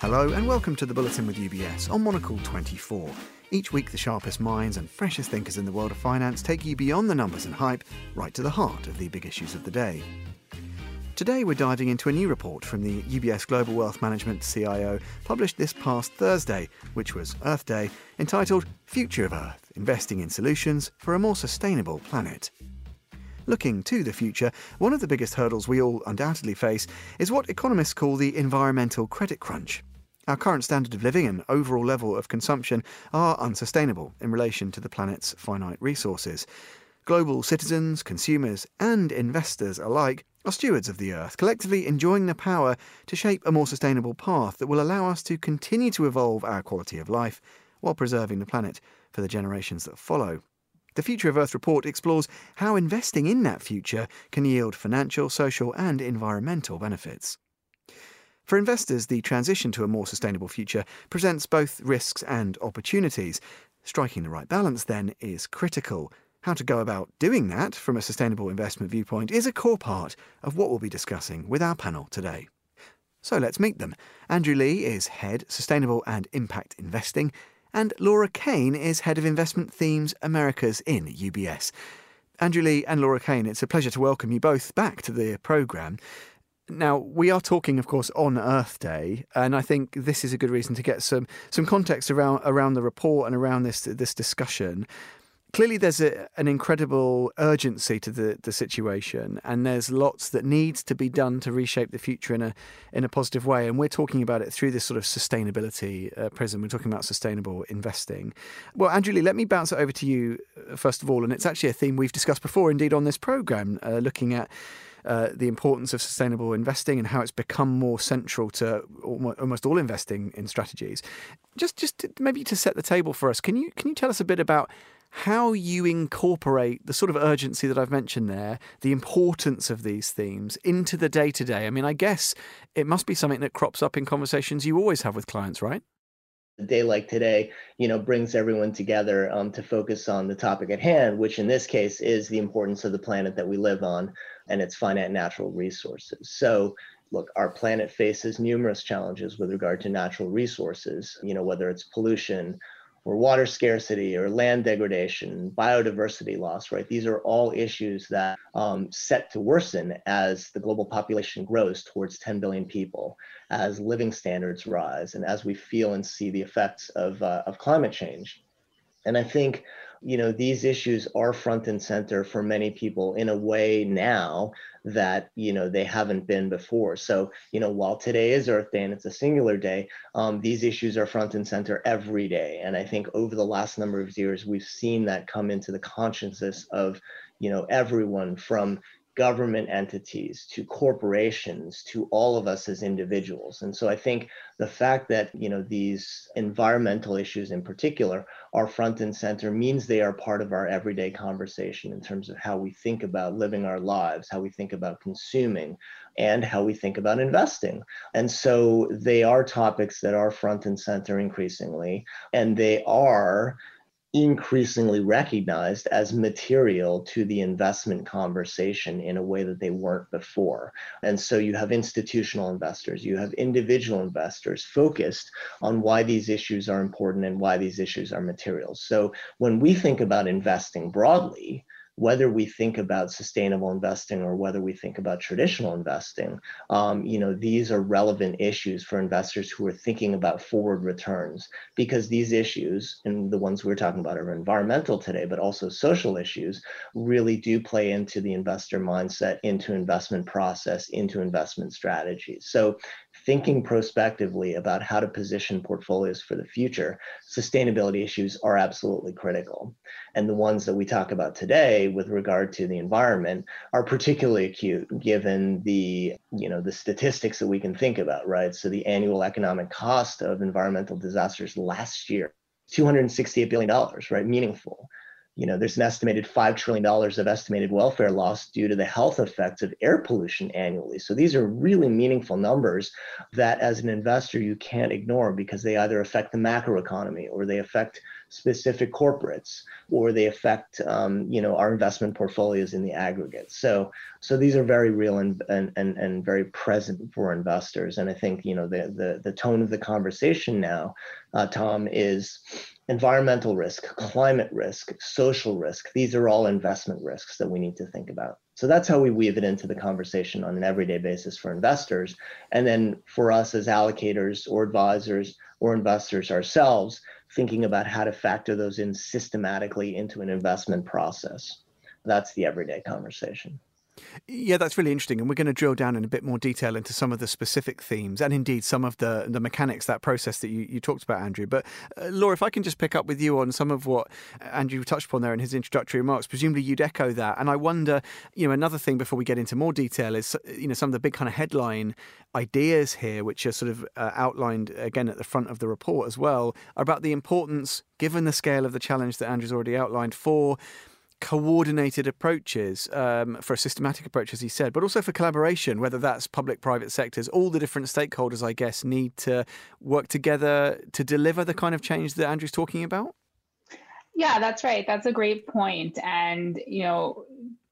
Hello and welcome to the Bulletin with UBS on Monocle 24. Each week, the sharpest minds and freshest thinkers in the world of finance take you beyond the numbers and hype, right to the heart of the big issues of the day. Today, we're diving into a new report from the UBS Global Wealth Management CIO, published this past Thursday, which was Earth Day, entitled Future of Earth Investing in Solutions for a More Sustainable Planet. Looking to the future, one of the biggest hurdles we all undoubtedly face is what economists call the environmental credit crunch. Our current standard of living and overall level of consumption are unsustainable in relation to the planet's finite resources. Global citizens, consumers, and investors alike are stewards of the Earth, collectively enjoying the power to shape a more sustainable path that will allow us to continue to evolve our quality of life while preserving the planet for the generations that follow. The Future of Earth report explores how investing in that future can yield financial, social, and environmental benefits. For investors, the transition to a more sustainable future presents both risks and opportunities. Striking the right balance, then, is critical. How to go about doing that from a sustainable investment viewpoint is a core part of what we'll be discussing with our panel today. So let's meet them. Andrew Lee is Head Sustainable and Impact Investing and Laura Kane is Head of Investment Themes Americas in UBS. Andrew Lee and Laura Kane, it's a pleasure to welcome you both back to the programme. Now, we are talking, of course, on Earth Day, and I think this is a good reason to get some, some context around, around the report and around this, this discussion. Clearly there's a, an incredible urgency to the, the situation and there's lots that needs to be done to reshape the future in a in a positive way and we're talking about it through this sort of sustainability uh, prism. We're talking about sustainable investing. Well andrew lee let me bounce it over to you uh, first of all and it's actually a theme we've discussed before indeed on this program uh, looking at uh, the importance of sustainable investing and how it's become more central to almost all investing in strategies. Just, just to, maybe to set the table for us, can you can you tell us a bit about how you incorporate the sort of urgency that I've mentioned there, the importance of these themes into the day to day. I mean, I guess it must be something that crops up in conversations you always have with clients, right? A day like today, you know, brings everyone together um, to focus on the topic at hand, which in this case is the importance of the planet that we live on and its finite natural resources. So, look, our planet faces numerous challenges with regard to natural resources, you know, whether it's pollution, or water scarcity or land degradation, biodiversity loss, right? These are all issues that um, set to worsen as the global population grows towards 10 billion people, as living standards rise, and as we feel and see the effects of, uh, of climate change. And I think you know these issues are front and center for many people in a way now that you know they haven't been before. So you know while today is earth day and it's a singular day um, these issues are front and center every day. And i think over the last number of years we've seen that come into the consciousness of you know everyone from government entities to corporations to all of us as individuals. And so i think the fact that you know these environmental issues in particular are front and center means they are part of our everyday conversation in terms of how we think about living our lives how we think about consuming and how we think about investing. And so they are topics that are front and center increasingly and they are increasingly recognized as material to the investment conversation in a way that they weren't before. And so you have institutional investors, you have individual investors focused on why these issues are important and why these issues are material. So when we think about investing broadly, whether we think about sustainable investing or whether we think about traditional investing, um, you know, these are relevant issues for investors who are thinking about forward returns because these issues, and the ones we're talking about are environmental today, but also social issues, really do play into the investor mindset, into investment process, into investment strategies. So thinking prospectively about how to position portfolios for the future, sustainability issues are absolutely critical. And the ones that we talk about today with regard to the environment are particularly acute given the, you know, the statistics that we can think about, right? So the annual economic cost of environmental disasters last year, $268 billion, right? Meaningful you know, there's an estimated $5 trillion of estimated welfare loss due to the health effects of air pollution annually. So these are really meaningful numbers that as an investor you can't ignore because they either affect the macroeconomy or they affect specific corporates or they affect um, you know our investment portfolios in the aggregate so so these are very real and, and and and very present for investors and i think you know the the, the tone of the conversation now uh, tom is environmental risk climate risk social risk these are all investment risks that we need to think about so that's how we weave it into the conversation on an everyday basis for investors. And then for us as allocators or advisors or investors ourselves, thinking about how to factor those in systematically into an investment process. That's the everyday conversation. Yeah, that's really interesting. And we're going to drill down in a bit more detail into some of the specific themes and indeed some of the, the mechanics, that process that you, you talked about, Andrew. But uh, Laura, if I can just pick up with you on some of what Andrew touched upon there in his introductory remarks, presumably you'd echo that. And I wonder, you know, another thing before we get into more detail is, you know, some of the big kind of headline ideas here, which are sort of uh, outlined again at the front of the report as well, about the importance, given the scale of the challenge that Andrew's already outlined, for coordinated approaches um, for a systematic approach, as he said, but also for collaboration, whether that's public, private sectors, all the different stakeholders, I guess, need to work together to deliver the kind of change that Andrew's talking about? Yeah, that's right. That's a great point. And, you know,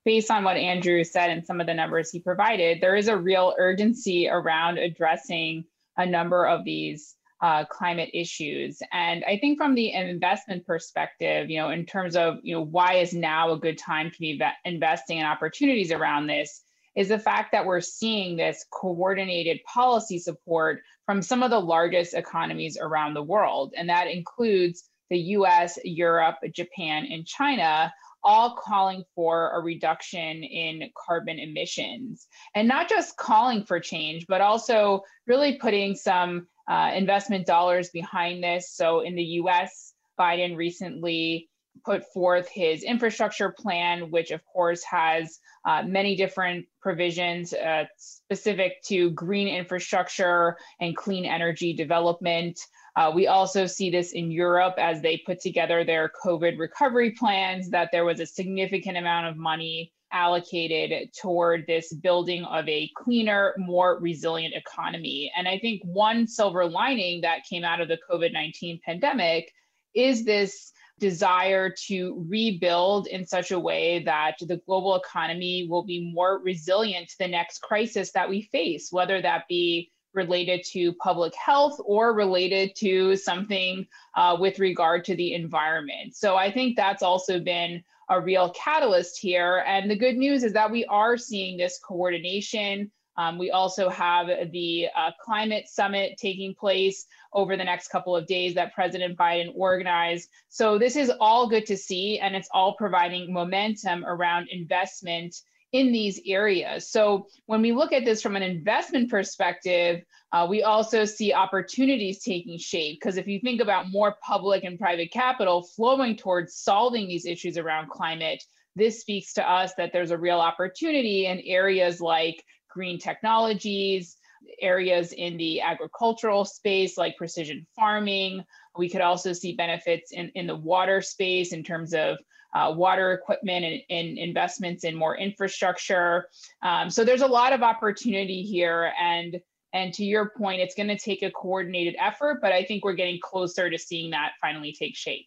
based on what Andrew said and some of the numbers he provided, there is a real urgency around addressing a number of these uh, climate issues. And I think from the investment perspective, you know, in terms of, you know, why is now a good time to be investing in opportunities around this is the fact that we're seeing this coordinated policy support from some of the largest economies around the world. And that includes the US, Europe, Japan, and China, all calling for a reduction in carbon emissions. And not just calling for change, but also really putting some uh, investment dollars behind this. So in the US, Biden recently put forth his infrastructure plan, which of course has uh, many different provisions uh, specific to green infrastructure and clean energy development. Uh, we also see this in Europe as they put together their COVID recovery plans, that there was a significant amount of money allocated toward this building of a cleaner, more resilient economy. And I think one silver lining that came out of the COVID 19 pandemic is this desire to rebuild in such a way that the global economy will be more resilient to the next crisis that we face, whether that be related to public health or related to something uh, with regard to the environment. So I think that's also been a real catalyst here. And the good news is that we are seeing this coordination. Um, we also have the uh, climate summit taking place over the next couple of days that President Biden organized. So this is all good to see, and it's all providing momentum around investment in these areas. So when we look at this from an investment perspective, uh, we also see opportunities taking shape because if you think about more public and private capital flowing towards solving these issues around climate, this speaks to us that there's a real opportunity in areas like green technologies, areas in the agricultural space like precision farming. We could also see benefits in, in the water space in terms of uh, water equipment and, and, investments in more infrastructure. Um, so there's a lot of opportunity here. And, and to your point, it's going to take a coordinated effort, but I think we're getting closer to seeing that finally take shape.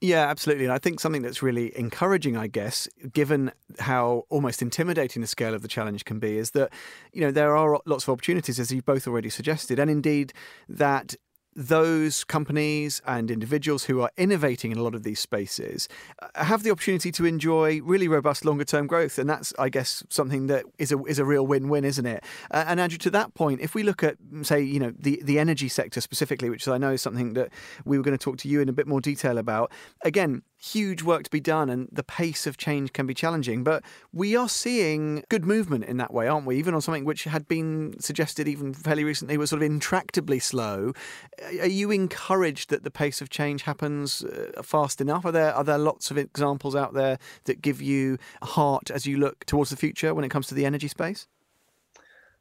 Yeah, absolutely. And I think something that's really encouraging, I guess, given how almost intimidating the scale of the challenge can be, is that, you know, there are lots of opportunities, as you've both already suggested, and indeed that those companies and individuals who are innovating in a lot of these spaces uh, have the opportunity to enjoy really robust longer term growth. And that's i guess something that is a is a real win-win isn't it? Uh, and andrew to that point if we look at say you know the the energy sector specifically which i know is something that we were going to talk to you in a bit more detail about again huge work to be done and the pace of change can be challenging. But we are seeing good movement in that way, aren't we? Even on something which had been suggested even fairly recently was sort of intractably slow. Are you encouraged that the pace of change happens uh, fast enough? Are there are there lots of examples out there that give you heart as you look towards the future when it comes to the energy space?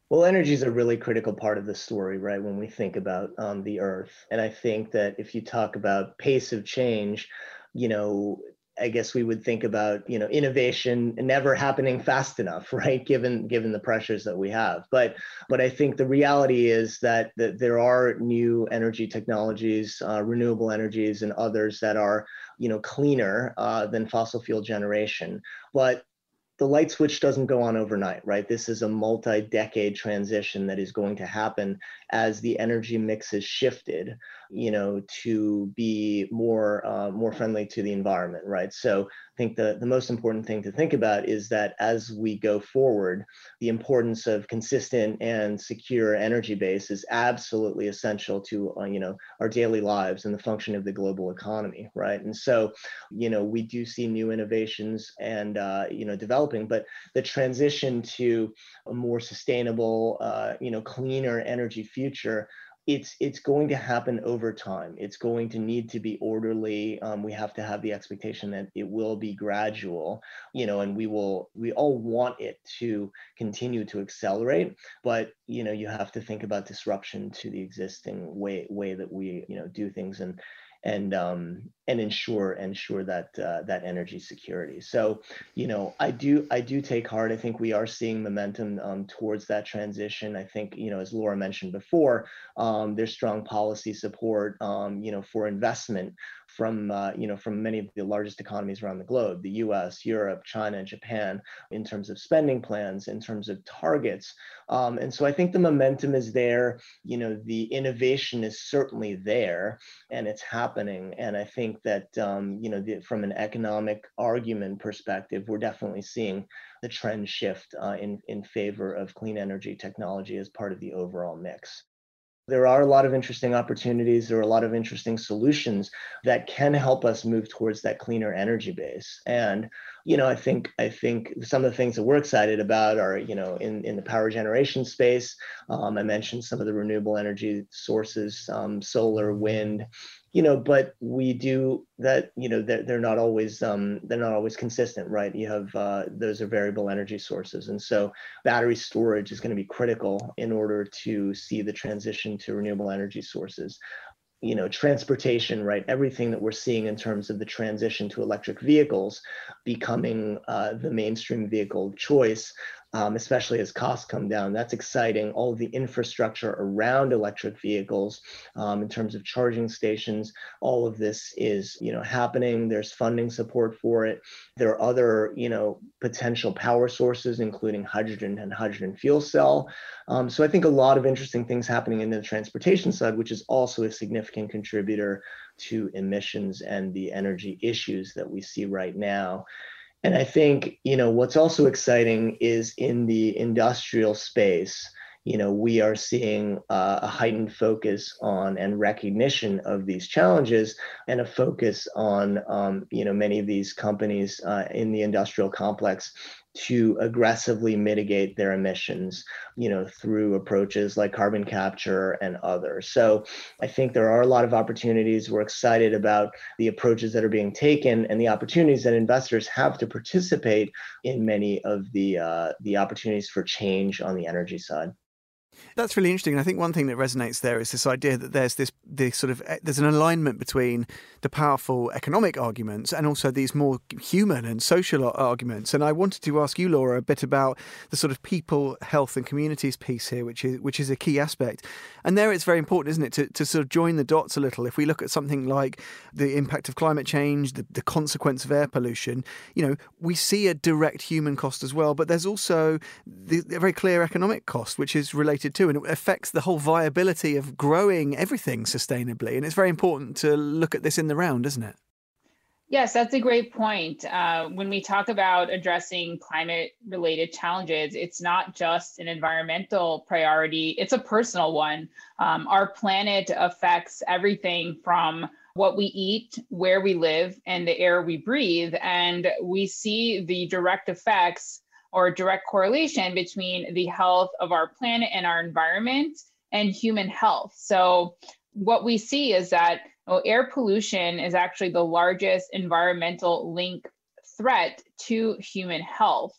Well, energy is a really critical part of the story, right? When we think about um, the Earth, and I think that if you talk about pace of change, you know, I guess we would think about you know innovation never happening fast enough, right? Given given the pressures that we have, but but I think the reality is that that there are new energy technologies, uh, renewable energies, and others that are you know cleaner uh, than fossil fuel generation, but the light switch doesn't go on overnight, right? This is a multi decade transition that is going to happen as the energy mix is shifted you know, to be more uh, more friendly to the environment, right? So I think the, the most important thing to think about is that as we go forward, the importance of consistent and secure energy base is absolutely essential to uh, you know our daily lives and the function of the global economy, right? And so, you know, we do see new innovations and uh, you know developing, but the transition to a more sustainable, uh, you know, cleaner energy future it's it's going to happen over time. It's going to need to be orderly. Um, we have to have the expectation that it will be gradual, you know, and we will we all want it to continue to accelerate. But you know, you have to think about disruption to the existing way way that we you know do things and and um, and ensure ensure that uh, that energy security. So, you know, I do I do take heart. I think we are seeing momentum um, towards that transition. I think you know, as Laura mentioned before, um, there's strong policy support, um, you know, for investment from uh, you know from many of the largest economies around the globe the us europe china and japan in terms of spending plans in terms of targets. Um, and so i think the momentum is there. You know the innovation is certainly there and it's happening. And i think that um, you know the, from an economic argument perspective we're definitely seeing the trend shift uh, in, in favor of clean energy technology as part of the overall mix there are a lot of interesting opportunities. There are a lot of interesting solutions that can help us move towards that cleaner energy base. And you know i think i think some of the things that we're excited about are you know in in the power generation space. Um, i mentioned some of the renewable energy sources um, solar wind you know but we do that you know they're, they're not always um, they're not always consistent right? You have uh, those are variable energy sources. And so battery storage is going to be critical in order to see the transition to renewable energy sources you know transportation right? Everything that we're seeing in terms of the transition to electric vehicles becoming uh, the mainstream vehicle choice um, especially as costs come down. That's exciting. All of the infrastructure around electric vehicles, um, in terms of charging stations, all of this is you know happening. There's funding support for it. There are other you know potential power sources, including hydrogen and hydrogen fuel cell. Um, so I think a lot of interesting things happening in the transportation side, which is also a significant contributor to emissions and the energy issues that we see right now. And I think, you know, what's also exciting is in the industrial space, you know, we are seeing uh, a heightened focus on and recognition of these challenges and a focus on, um, you know, many of these companies uh, in the industrial complex to aggressively mitigate their emissions, you know, through approaches like carbon capture and others. So I think there are a lot of opportunities. We're excited about the approaches that are being taken and the opportunities that investors have to participate in many of the uh, the opportunities for change on the energy side. That's really interesting. And I think one thing that resonates there is this idea that there's this, this sort of eh, there's an alignment between the powerful economic arguments and also these more human and social arguments. And I wanted to ask you, Laura, a bit about the sort of people, health, and communities piece here, which is which is a key aspect. And there, it's very important, isn't it, to, to sort of join the dots a little. If we look at something like the impact of climate change, the, the consequence of air pollution, you know, we see a direct human cost as well, but there's also the, a very clear economic cost, which is related to and it affects the whole viability of growing everything sustainably. And it's very important to look at this in the round, isn't it? Yes, that's a great point. Uh, when we talk about addressing climate related challenges, it's not just an environmental priority, it's a personal one. Um, our planet affects everything from what we eat, where we live, and the air we breathe. And we see the direct effects or direct correlation between the health of our planet and our environment and human health. So, what we see is that well, air pollution is actually the largest environmental link threat to human health.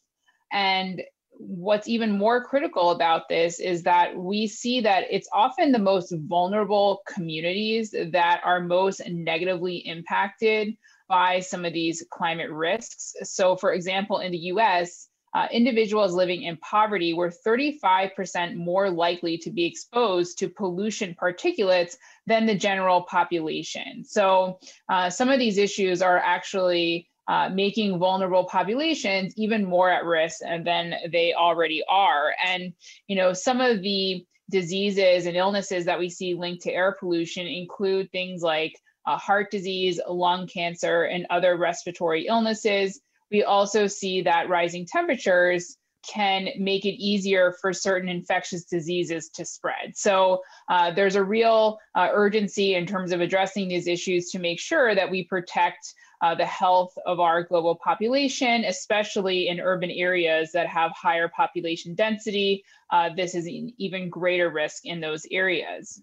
And what's even more critical about this is that we see that it's often the most vulnerable communities that are most negatively impacted by some of these climate risks. So, for example, in the US, uh, individuals living in poverty were 35% more likely to be exposed to pollution particulates than the general population. So, uh, some of these issues are actually uh, making vulnerable populations even more at risk than they already are. And, you know, some of the diseases and illnesses that we see linked to air pollution include things like uh, heart disease, lung cancer, and other respiratory illnesses. We also see that rising temperatures can make it easier for certain infectious diseases to spread. So uh, there's a real uh, urgency in terms of addressing these issues to make sure that we protect uh, the health of our global population, especially in urban areas that have higher population density. Uh, this is an even greater risk in those areas.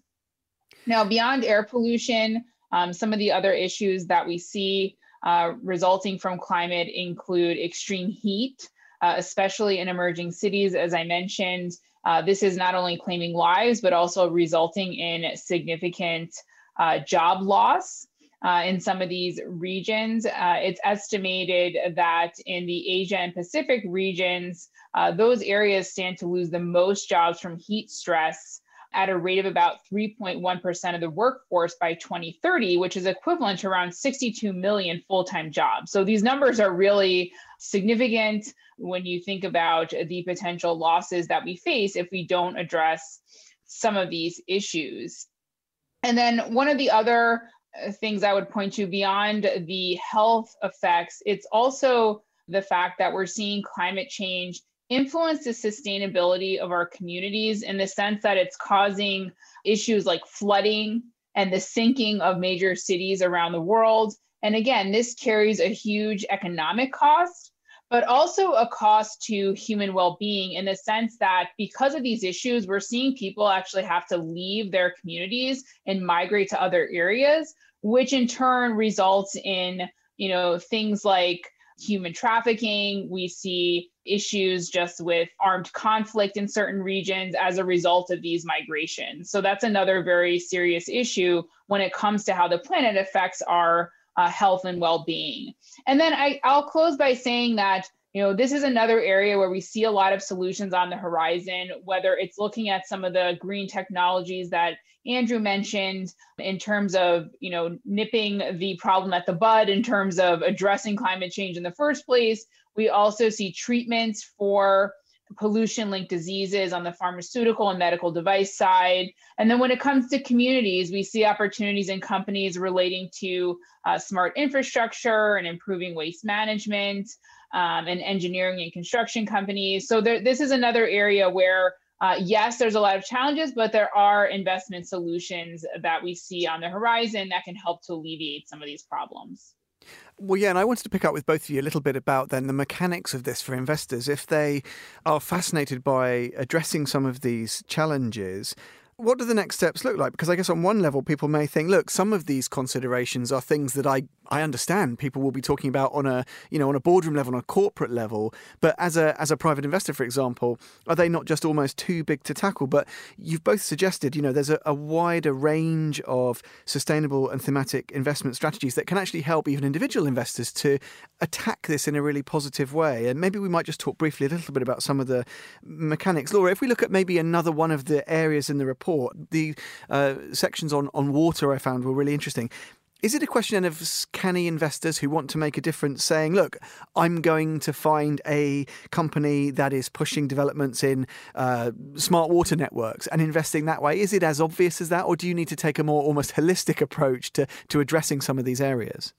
Now, beyond air pollution, um, some of the other issues that we see uh, resulting from climate include extreme heat, uh, especially in emerging cities, as I mentioned. Uh, this is not only claiming lives, but also resulting in significant uh, job loss uh, in some of these regions. It's estimated that in the Asia and Pacific regions, those areas stand to lose the most jobs from heat stress at a rate of about 3.1% of the workforce by 2030, which is equivalent to around 62 million full time jobs. So these numbers are really significant when you think about the potential losses that we face if we don't address some of these issues. And then one of the other uh, things I would point to beyond the health effects, it's also the fact that we're seeing climate change influence the sustainability of our communities in the sense that it's causing issues like flooding and the sinking of major cities around the world. And again, this carries a huge economic cost, but also a cost to human well being in the sense that because of these issues, we're seeing people actually have to leave their communities and migrate to other areas, which in turn results in you know things like human trafficking. We see issues just with armed conflict in certain regions as a result of these migrations. So that's another very serious issue when it comes to how the planet affects our uh, health and well-being. And then I, I'll close by saying that you know this is another area where we see a lot of solutions on the horizon whether it's looking at some of the green technologies that andrew mentioned in terms of you know nipping the problem at the bud in terms of addressing climate change in the first place we also see treatments for pollution linked diseases on the pharmaceutical and medical device side. And then when it comes to communities, we see opportunities in companies relating to uh, smart infrastructure and improving waste management um, and engineering and construction companies. So there, this is another area where uh, yes, there's a lot of challenges, but there are investment solutions that we see on the horizon that can help to alleviate some of these problems. Well, yeah, and I wanted to pick up with both of you a little bit about then the mechanics of this for investors. If they are fascinated by addressing some of these challenges, what do the next steps look like? Because I guess on one level, people may think, look, some of these considerations are things that I, I understand people will be talking about on a you know on a boardroom level, on a corporate level. But as a as a private investor, for example, are they not just almost too big to tackle? But you've both suggested, you know, there's a, a wider range of sustainable and thematic investment strategies that can actually help even individual investors to attack this in a really positive way. And maybe we might just talk briefly a little bit about some of the mechanics. Laura, if we look at maybe another one of the areas in the report The uh, sections on, on water I found were really interesting. Is it a question of canny investors who want to make a difference saying, look, I'm going to find a company that is pushing developments in uh, smart water networks and investing that way? Is it as obvious as that? Or do you need to take a more almost holistic approach to, to addressing some of these areas?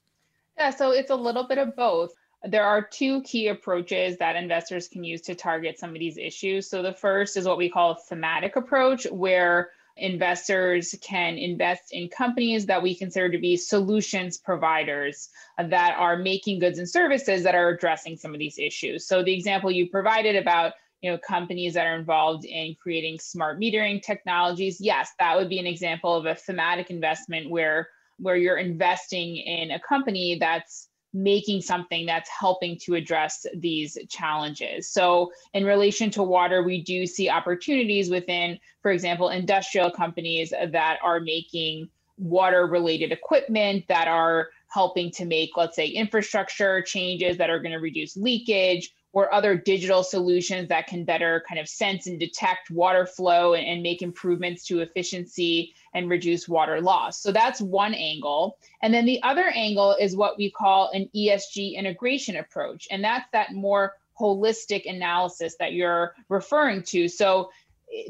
Yeah, so it's a little bit of both. There are two key approaches that investors can use to target some of these issues. So the first is what we call a thematic approach, where investors can invest in companies that we consider to be solutions providers that are making goods and services that are addressing some of these issues. So the example you provided about you know companies that are involved in creating smart metering technologies yes that would be an example of a thematic investment where where you're investing in a company that's making something that's helping to address these challenges. So, in relation to water, we do see opportunities within, for example, industrial companies that are making water related equipment that are helping to make, let's say, infrastructure changes that are going to reduce leakage or other digital solutions that can better kind of sense and detect water flow and, and, make improvements to efficiency and reduce water loss. So that's one angle. And then the other angle is what we call an ESG integration approach. And that's that more holistic analysis that you're referring to. So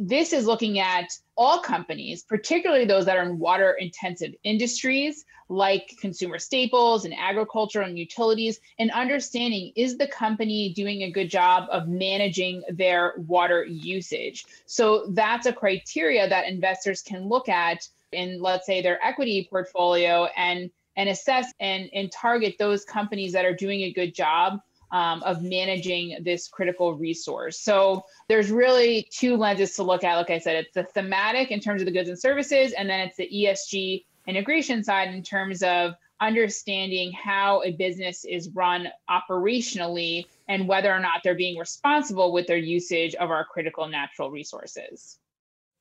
this is looking at all companies, particularly those that are in water intensive industries like consumer staples and agriculture and utilities, and understanding is the company doing a good job of managing their water usage? So that's a criteria that investors can look at in, let's say, their equity portfolio and and assess and, and target those companies that are doing a good job um, of managing this critical resource. So there's really two lenses to look at. Like I said, it's the thematic in terms of the goods and services, and then it's the ESG integration side in terms of understanding how a business is run operationally and whether or not they're being responsible with their usage of our critical natural resources.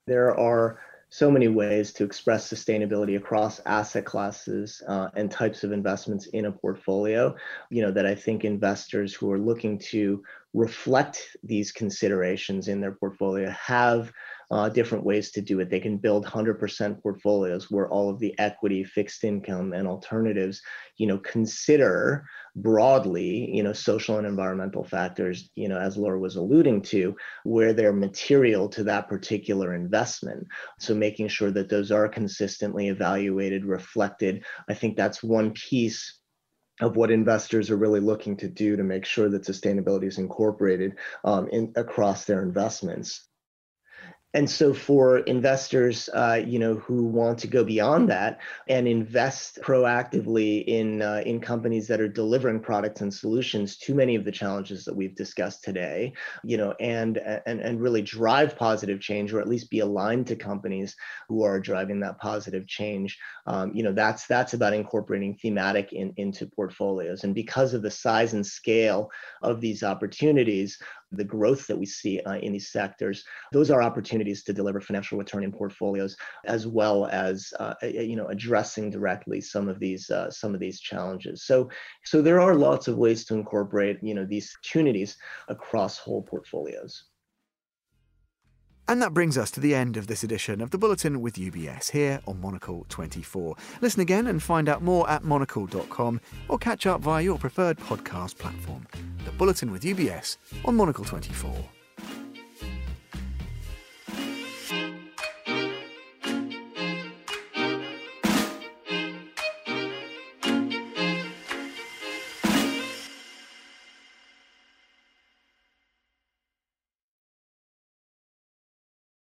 There are so many ways to express sustainability across asset classes uh, and types of investments in a portfolio you know that i think investors who are looking to reflect these considerations in their portfolio have uh, different ways to do it. They can build 100% portfolios where all of the equity, fixed income, and alternatives, you know, consider broadly, you know, social and environmental factors, you know, as Laura was alluding to, where they're material to that particular investment. So making sure that those are consistently evaluated, reflected. I think that's one piece of what investors are really looking to do to make sure that sustainability is incorporated um, in across their investments and so for investors uh, you know who want to go beyond that and invest proactively in uh, in companies that are delivering products and solutions to many of the challenges that we've discussed today you know and and and really drive positive change or at least be aligned to companies who are driving that positive change um, you know that's that's about incorporating thematic in, into portfolios. And because of the size and scale of these opportunities the growth that we see uh, in these sectors, those are opportunities to deliver financial return in portfolios, as well as uh, you know addressing directly some of these uh, some of these challenges. So so there are lots of ways to incorporate you know these opportunities across whole portfolios. And that brings us to the end of this edition of the Bulletin with UBS here on Monocle 24. Listen again and find out more at monocle.com or catch up via your preferred podcast platform. The Bulletin with UBS on Monocle 24.